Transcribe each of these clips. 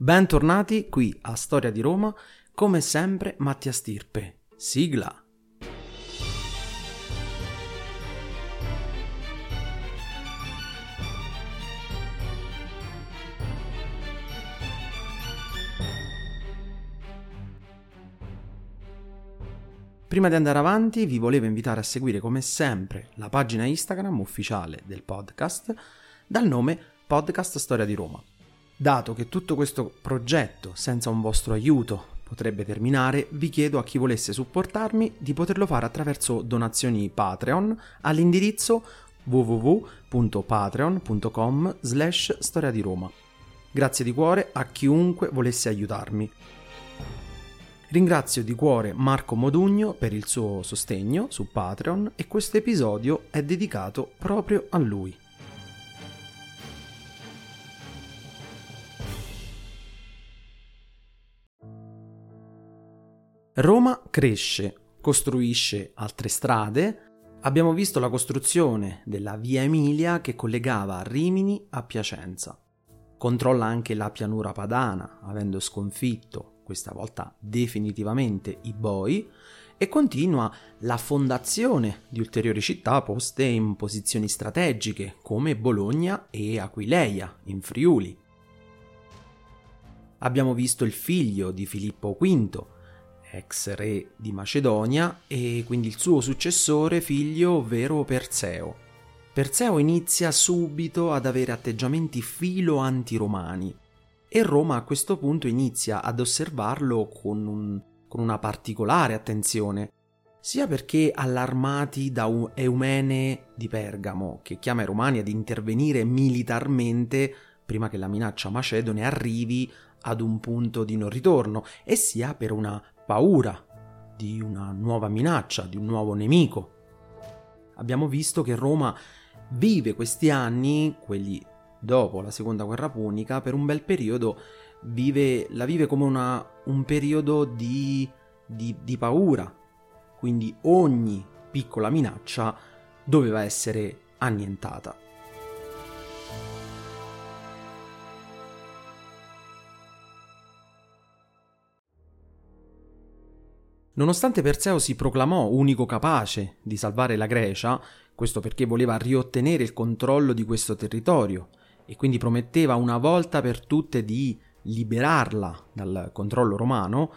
Bentornati qui a Storia di Roma, come sempre Mattia Stirpe. Sigla. Prima di andare avanti vi volevo invitare a seguire come sempre la pagina Instagram ufficiale del podcast dal nome Podcast Storia di Roma. Dato che tutto questo progetto senza un vostro aiuto potrebbe terminare, vi chiedo a chi volesse supportarmi di poterlo fare attraverso donazioni Patreon all'indirizzo www.patreon.com slash storia di Roma. Grazie di cuore a chiunque volesse aiutarmi. Ringrazio di cuore Marco Modugno per il suo sostegno su Patreon e questo episodio è dedicato proprio a lui. Roma cresce, costruisce altre strade. Abbiamo visto la costruzione della via Emilia che collegava Rimini a Piacenza. Controlla anche la pianura padana, avendo sconfitto, questa volta definitivamente, i Boi, e continua la fondazione di ulteriori città poste in posizioni strategiche come Bologna e Aquileia, in Friuli. Abbiamo visto il figlio di Filippo V, ex re di Macedonia, e quindi il suo successore figlio, ovvero Perseo. Perseo inizia subito ad avere atteggiamenti filo antiromani e Roma a questo punto inizia ad osservarlo con, un, con una particolare attenzione, sia perché allarmati da Eumene di Pergamo, che chiama i romani ad intervenire militarmente prima che la minaccia macedone arrivi ad un punto di non ritorno, e sia per una paura di una nuova minaccia, di un nuovo nemico. Abbiamo visto che Roma vive questi anni, quelli dopo la seconda guerra punica, per un bel periodo vive, la vive come una, un periodo di, di, di paura. Quindi ogni piccola minaccia doveva essere annientata. Nonostante Perseo si proclamò unico capace di salvare la Grecia, questo perché voleva riottenere il controllo di questo territorio e quindi prometteva una volta per tutte di liberarla dal controllo romano,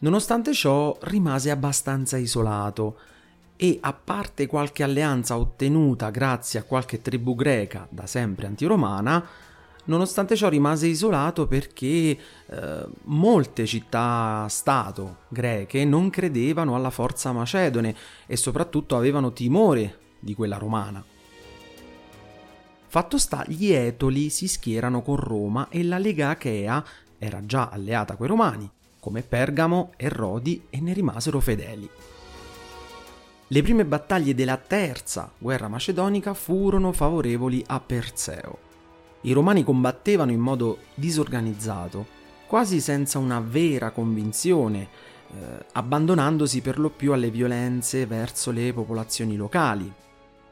nonostante ciò rimase abbastanza isolato e a parte qualche alleanza ottenuta grazie a qualche tribù greca da sempre antiromana, Nonostante ciò rimase isolato perché eh, molte città-stato greche non credevano alla forza macedone e soprattutto avevano timore di quella romana. Fatto sta, gli Etoli si schierano con Roma e la Lega Achea era già alleata coi Romani, come Pergamo e Rodi, e ne rimasero fedeli. Le prime battaglie della terza guerra macedonica furono favorevoli a Perseo i romani combattevano in modo disorganizzato, quasi senza una vera convinzione, eh, abbandonandosi per lo più alle violenze verso le popolazioni locali.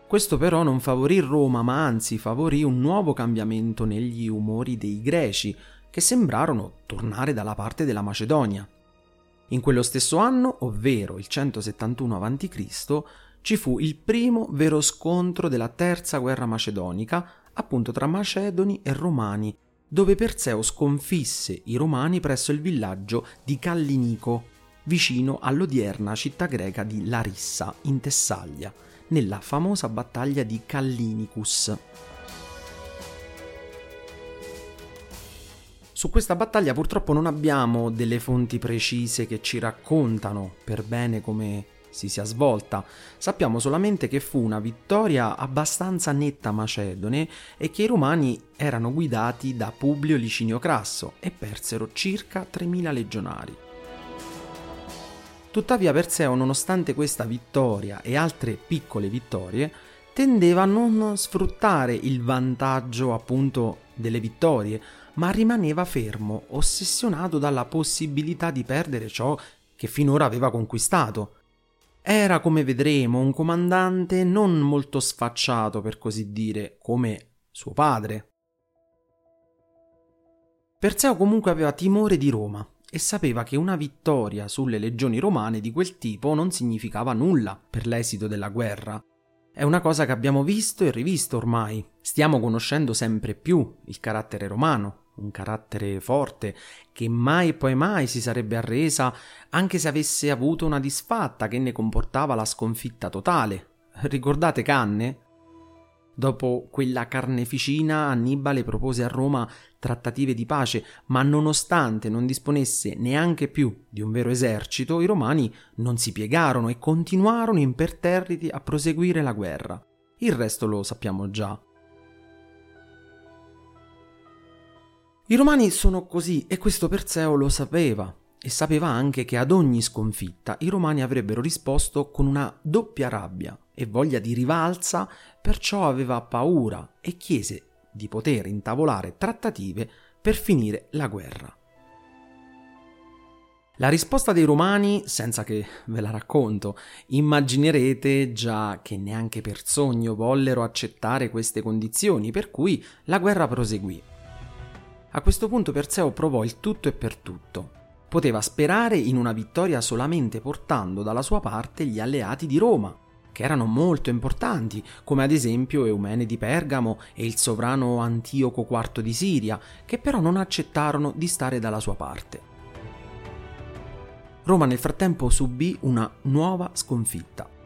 Questo però non favorì Roma, ma anzi favorì un nuovo cambiamento negli umori dei greci, che sembrarono tornare dalla parte della Macedonia. In quello stesso anno, ovvero il 171 a.C., ci fu il primo vero scontro della terza guerra macedonica appunto tra Macedoni e Romani, dove Perseo sconfisse i Romani presso il villaggio di Callinico, vicino all'odierna città greca di Larissa, in Tessaglia, nella famosa battaglia di Callinicus. Su questa battaglia purtroppo non abbiamo delle fonti precise che ci raccontano per bene come si sia svolta. Sappiamo solamente che fu una vittoria abbastanza netta macedone e che i romani erano guidati da Publio Licinio Crasso e persero circa 3.000 legionari. Tuttavia Perseo, nonostante questa vittoria e altre piccole vittorie, tendeva a non sfruttare il vantaggio appunto delle vittorie, ma rimaneva fermo, ossessionato dalla possibilità di perdere ciò che finora aveva conquistato. Era, come vedremo, un comandante non molto sfacciato, per così dire, come suo padre. Perseo comunque aveva timore di Roma e sapeva che una vittoria sulle legioni romane di quel tipo non significava nulla per l'esito della guerra. È una cosa che abbiamo visto e rivisto ormai. Stiamo conoscendo sempre più il carattere romano, un carattere forte, che mai e poi mai si sarebbe arresa anche se avesse avuto una disfatta che ne comportava la sconfitta totale. Ricordate Canne? Dopo quella carneficina Annibale propose a Roma trattative di pace, ma nonostante non disponesse neanche più di un vero esercito, i romani non si piegarono e continuarono imperterriti a proseguire la guerra. Il resto lo sappiamo già. I romani sono così e questo Perseo lo sapeva e sapeva anche che ad ogni sconfitta i romani avrebbero risposto con una doppia rabbia e voglia di rivalsa, perciò aveva paura e chiese di poter intavolare trattative per finire la guerra. La risposta dei romani, senza che ve la racconto, immaginerete già che neanche per sogno vollero accettare queste condizioni, per cui la guerra proseguì. A questo punto Perseo provò il tutto e per tutto. Poteva sperare in una vittoria solamente portando dalla sua parte gli alleati di Roma, che erano molto importanti, come ad esempio Eumene di Pergamo e il sovrano Antioco IV di Siria, che però non accettarono di stare dalla sua parte. Roma nel frattempo subì una nuova sconfitta.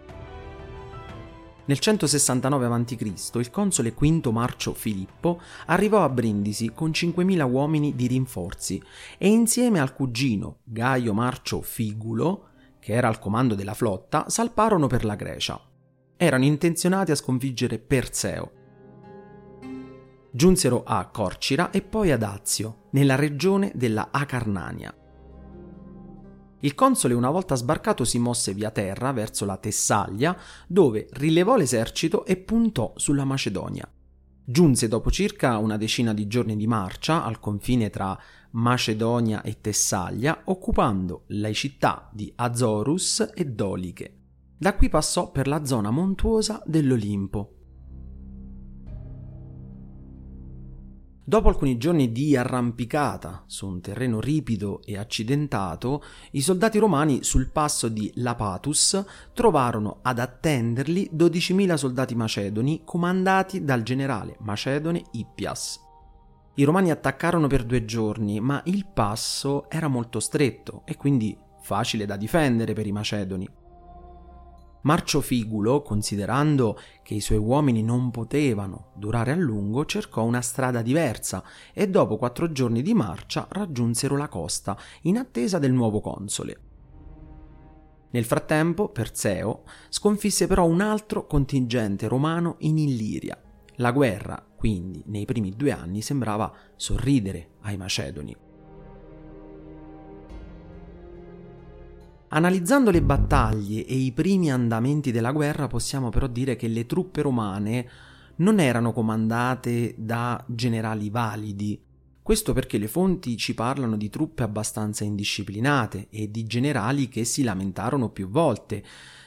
Nel 169 a.C. il console V Marcio Filippo arrivò a Brindisi con 5.000 uomini di rinforzi e insieme al cugino Gaio Marcio Figulo, che era al comando della flotta, salparono per la Grecia. Erano intenzionati a sconfiggere Perseo. Giunsero a Corcira e poi ad Azio, nella regione della Acarnania. Il console una volta sbarcato si mosse via terra verso la Tessaglia, dove rilevò l'esercito e puntò sulla Macedonia. Giunse dopo circa una decina di giorni di marcia al confine tra Macedonia e Tessaglia, occupando le città di Azorus e Doliche. Da qui passò per la zona montuosa dell'Olimpo, Dopo alcuni giorni di arrampicata su un terreno ripido e accidentato, i soldati romani sul passo di Lapatus trovarono ad attenderli 12.000 soldati macedoni comandati dal generale macedone Ippias. I romani attaccarono per due giorni, ma il passo era molto stretto e quindi facile da difendere per i macedoni. Marcio Figulo, considerando che i suoi uomini non potevano durare a lungo, cercò una strada diversa e dopo quattro giorni di marcia raggiunsero la costa in attesa del nuovo console. Nel frattempo, Perseo sconfisse però un altro contingente romano in Illiria. La guerra, quindi, nei primi due anni sembrava sorridere ai Macedoni. Analizzando le battaglie e i primi andamenti della guerra possiamo però dire che le truppe romane non erano comandate da generali validi. Questo perché le fonti ci parlano di truppe abbastanza indisciplinate e di generali che si lamentarono più volte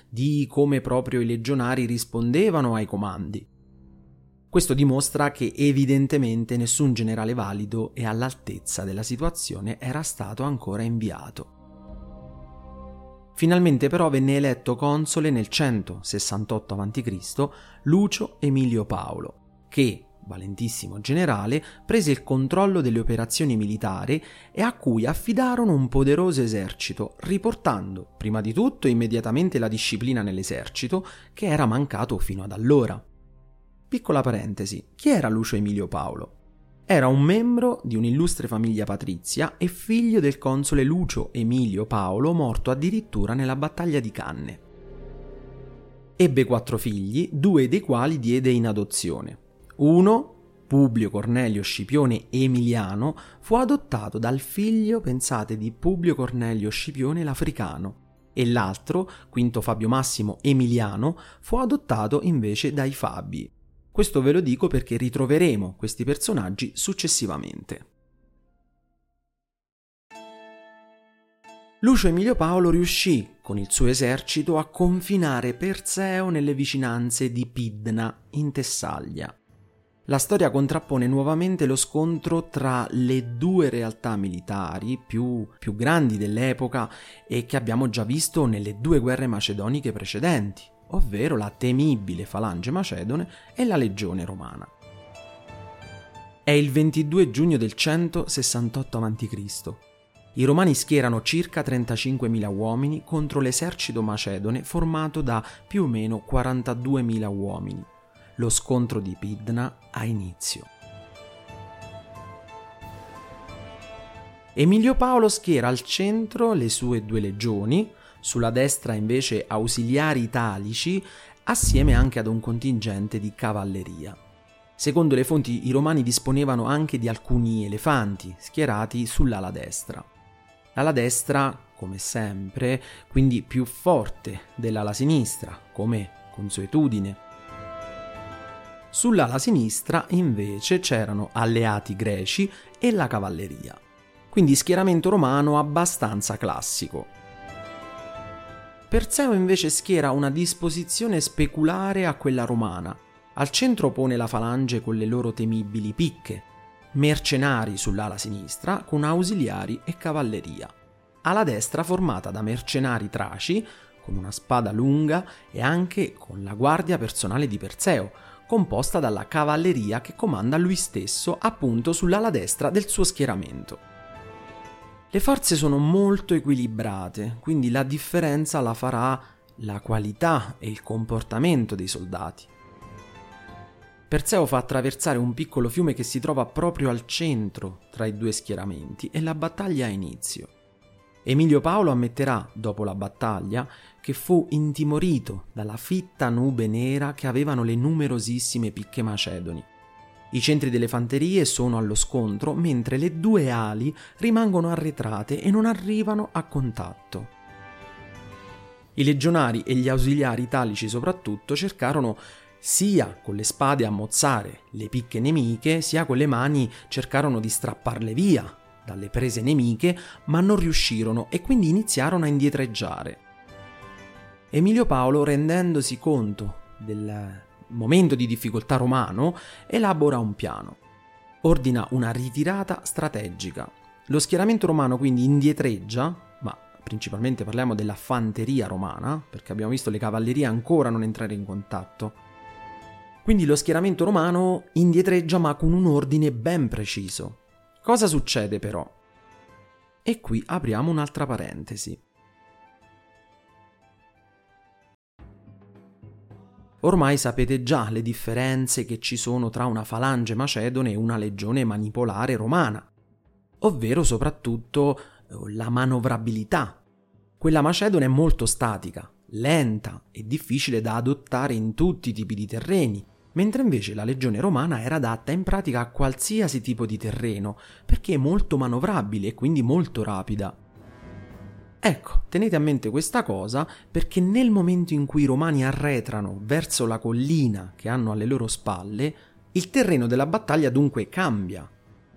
di come proprio i legionari rispondevano ai comandi. Questo dimostra che evidentemente nessun generale valido e all'altezza della situazione era stato ancora inviato. Finalmente però venne eletto console nel 168 a.C. Lucio Emilio Paolo, che, valentissimo generale, prese il controllo delle operazioni militari e a cui affidarono un poderoso esercito, riportando, prima di tutto, immediatamente la disciplina nell'esercito, che era mancato fino ad allora. Piccola parentesi, chi era Lucio Emilio Paolo? Era un membro di un'illustre famiglia patrizia e figlio del console Lucio Emilio Paolo, morto addirittura nella battaglia di Canne. Ebbe quattro figli, due dei quali diede in adozione. Uno, Publio Cornelio Scipione Emiliano, fu adottato dal figlio, pensate, di Publio Cornelio Scipione l'Africano, e l'altro, Quinto Fabio Massimo Emiliano, fu adottato invece dai Fabi, questo ve lo dico perché ritroveremo questi personaggi successivamente. Lucio Emilio Paolo riuscì con il suo esercito a confinare Perseo nelle vicinanze di Pidna, in Tessaglia. la storia contrappone nuovamente lo scontro tra le due realtà militari più, più, grandi dell'epoca e che abbiamo già visto nelle due guerre macedoniche precedenti, ovvero la temibile falange macedone e la legione romana. È il 22 giugno del 168 a.C. I romani schierano circa 35.000 uomini contro l'esercito macedone formato da più o meno 42.000 uomini lo scontro di Pidna ha inizio. Emilio Paolo schiera al centro le sue due legioni, sulla destra invece ausiliari italici, assieme anche ad un contingente di cavalleria. Secondo le fonti i romani disponevano anche di alcuni elefanti schierati sull'ala destra. L'ala destra, come sempre, quindi più forte dell'ala sinistra, come consuetudine. Sull'ala sinistra invece c'erano alleati greci e la cavalleria. Quindi schieramento romano abbastanza classico. Perseo invece schiera una disposizione speculare a quella romana. Al centro pone la falange con le loro temibili picche, mercenari sull'ala sinistra con ausiliari e cavalleria. Alla destra formata da mercenari traci con una spada lunga e anche con la guardia personale di Perseo, composta dalla cavalleria che comanda lui stesso appunto sull'ala destra del suo schieramento. Le forze sono molto equilibrate, quindi la differenza la farà la qualità e il comportamento dei soldati. Perseo fa attraversare un piccolo fiume che si trova proprio al centro tra i due schieramenti e la battaglia ha inizio. Emilio Paolo ammetterà, dopo la battaglia, che fu intimorito dalla fitta nube nera che avevano le numerosissime picche macedoni. I centri delle fanterie sono allo scontro, mentre le due ali rimangono arretrate e non arrivano a contatto. I legionari e gli ausiliari italici soprattutto cercarono sia con le spade a mozzare le picche nemiche, sia con le mani cercarono di strapparle via dalle prese nemiche, ma non riuscirono e quindi iniziarono a indietreggiare. Emilio Paolo, rendendosi conto del momento di difficoltà romano, elabora un piano. Ordina una ritirata strategica. Lo schieramento romano quindi indietreggia, ma principalmente parliamo della fanteria romana, perché abbiamo visto le cavallerie ancora non entrare in contatto. Quindi lo schieramento romano indietreggia ma con un ordine ben preciso. Cosa succede però? E qui apriamo un'altra parentesi. Ormai sapete già le differenze che ci sono tra una falange macedone e una legione manipolare romana, ovvero soprattutto eh, la manovrabilità. Quella macedone è molto statica, lenta e difficile da adottare in tutti i tipi di terreni, mentre invece la legione romana era adatta in pratica a qualsiasi tipo di terreno, perché è molto manovrabile e quindi molto rapida. Ecco, tenete a mente questa cosa perché nel momento in cui i romani arretrano verso la collina che hanno alle loro spalle, il terreno della battaglia dunque cambia,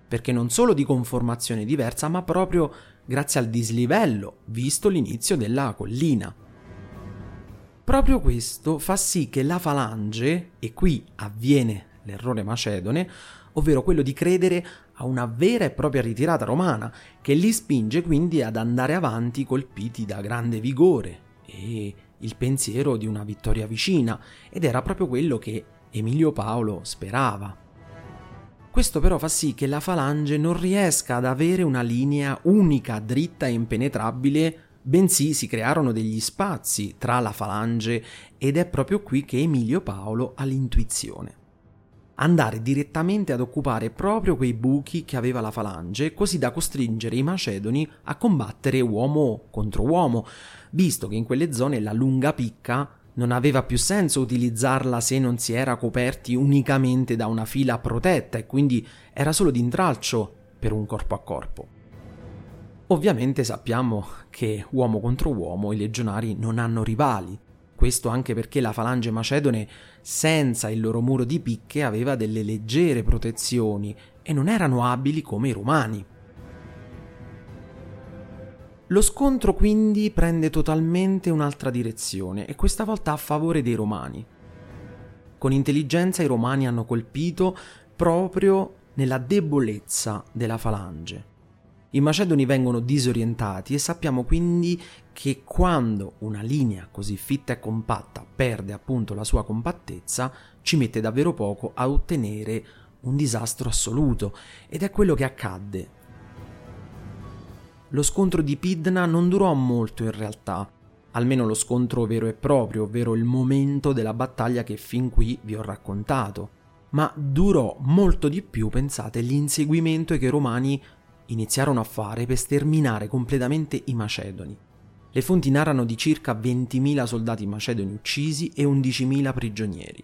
perché non solo di conformazione diversa, ma proprio grazie al dislivello, visto l'inizio della collina. Proprio questo fa sì che la falange, e qui avviene l'errore macedone, ovvero quello di credere a una vera e propria ritirata romana, che li spinge quindi ad andare avanti colpiti da grande vigore e il pensiero di una vittoria vicina, ed era proprio quello che Emilio Paolo sperava. Questo però fa sì che la falange non riesca ad avere una linea unica, dritta e impenetrabile bensì si crearono degli spazi tra la falange ed è proprio qui che Emilio Paolo ha l'intuizione. Andare direttamente ad occupare proprio quei buchi che aveva la falange, così da costringere i macedoni a combattere uomo contro uomo, visto che in quelle zone la lunga picca non aveva più senso utilizzarla se non si era coperti unicamente da una fila protetta e quindi era solo d'intralcio per un corpo a corpo. Ovviamente sappiamo che uomo contro uomo i legionari non hanno rivali, questo anche perché la falange macedone senza il loro muro di picche aveva delle leggere protezioni e non erano abili come i romani. Lo scontro quindi prende totalmente un'altra direzione e questa volta a favore dei romani. Con intelligenza i romani hanno colpito proprio nella debolezza della falange. I macedoni vengono disorientati e sappiamo quindi che quando una linea così fitta e compatta perde appunto la sua compattezza, ci mette davvero poco a ottenere un disastro assoluto ed è quello che accadde. Lo scontro di Pidna non durò molto in realtà, almeno lo scontro vero e proprio, ovvero il momento della battaglia che fin qui vi ho raccontato, ma durò molto di più, pensate, l'inseguimento che i romani iniziarono a fare per sterminare completamente i Macedoni. Le fonti narrano di circa 20.000 soldati macedoni uccisi e 11.000 prigionieri.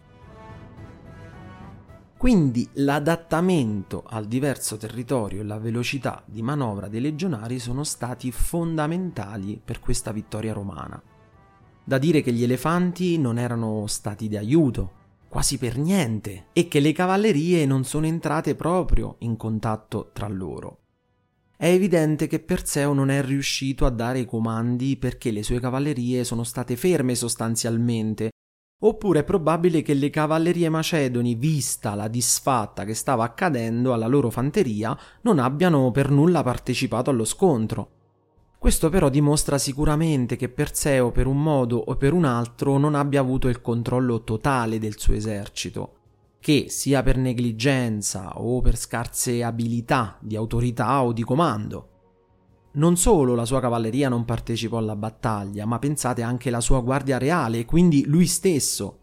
Quindi l'adattamento al diverso territorio e la velocità di manovra dei legionari sono stati fondamentali per questa vittoria romana. Da dire che gli elefanti non erano stati di aiuto, quasi per niente, e che le cavallerie non sono entrate proprio in contatto tra loro. È evidente che Perseo non è riuscito a dare i comandi perché le sue cavallerie sono state ferme sostanzialmente, oppure è probabile che le cavallerie macedoni, vista la disfatta che stava accadendo alla loro fanteria, non abbiano per nulla partecipato allo scontro. Questo però dimostra sicuramente che Perseo per un modo o per un altro non abbia avuto il controllo totale del suo esercito che sia per negligenza o per scarse abilità di autorità o di comando. Non solo la sua cavalleria non partecipò alla battaglia, ma pensate anche la sua guardia reale, quindi lui stesso.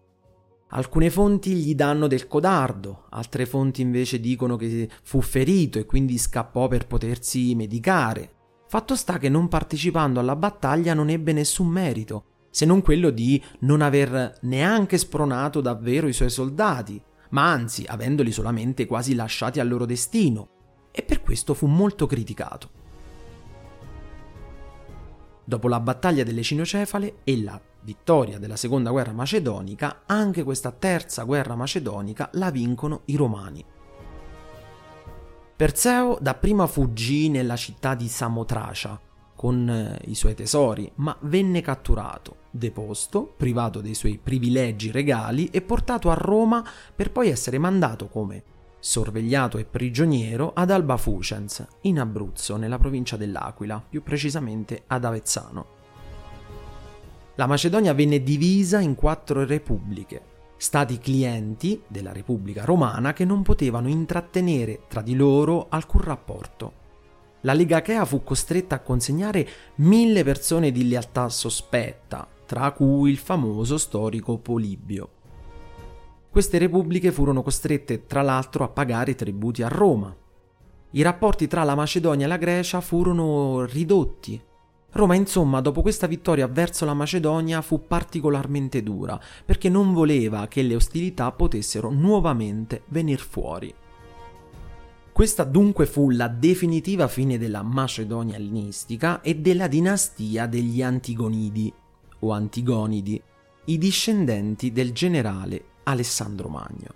Alcune fonti gli danno del codardo, altre fonti invece dicono che fu ferito e quindi scappò per potersi medicare. Fatto sta che non partecipando alla battaglia non ebbe nessun merito, se non quello di non aver neanche spronato davvero i suoi soldati, ma anzi avendoli solamente quasi lasciati al loro destino, e per questo fu molto criticato. Dopo la battaglia delle Cinocefale e la vittoria della seconda guerra macedonica, anche questa terza guerra macedonica la vincono i romani. Perseo dapprima fuggì nella città di Samotracia, con eh, i suoi tesori, ma venne catturato, deposto, privato dei suoi privilegi regali e portato a Roma per poi essere mandato come sorvegliato e prigioniero ad Alba Fucens, in Abruzzo, nella provincia dell'Aquila, più precisamente ad Avezzano. La Macedonia venne divisa in quattro repubbliche, stati clienti della Repubblica Romana che non potevano intrattenere tra di loro alcun rapporto la Lega Achea fu costretta a consegnare mille persone di lealtà sospetta, tra cui il famoso storico Polibio. Queste repubbliche furono costrette tra l'altro a pagare tributi a Roma. I rapporti tra la Macedonia e la Grecia furono ridotti. Roma, insomma, dopo questa vittoria verso la Macedonia fu particolarmente dura, perché non voleva che le ostilità potessero nuovamente venir fuori. Questa dunque fu la definitiva fine della Macedonia ellenistica e della dinastia degli Antigonidi o Antigonidi, i discendenti del generale Alessandro Magno.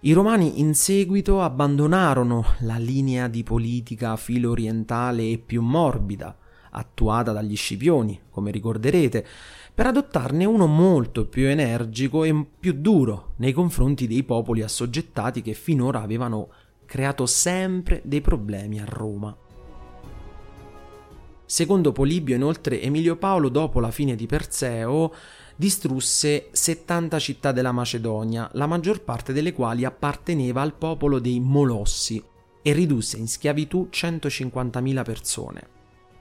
I romani in seguito abbandonarono la linea di politica filo-orientale e più morbida, attuata dagli Scipioni, come ricorderete, per adottarne uno molto più energico e più duro nei confronti dei popoli assoggettati che finora avevano creato sempre dei problemi a Roma. Secondo Polibio, inoltre, Emilio Paolo, dopo la fine di Perseo, distrusse 70 città della Macedonia, la maggior parte delle quali apparteneva al popolo dei Molossi, e ridusse in schiavitù 150.000 persone.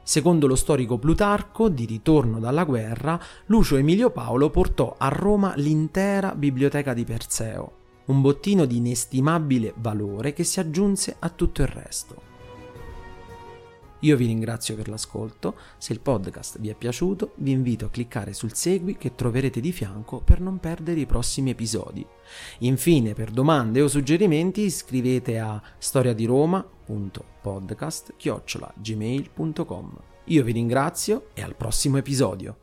Secondo lo storico Plutarco, di ritorno dalla guerra, Lucio Emilio Paolo portò a Roma l'intera biblioteca di Perseo un bottino di inestimabile valore che si aggiunse a tutto il resto. Io vi ringrazio per l'ascolto, se il podcast vi è piaciuto vi invito a cliccare sul segui che troverete di fianco per non perdere i prossimi episodi. Infine, per domande o suggerimenti scrivete a storiadiroma.podcast.gmail.com. Io vi ringrazio e al prossimo episodio.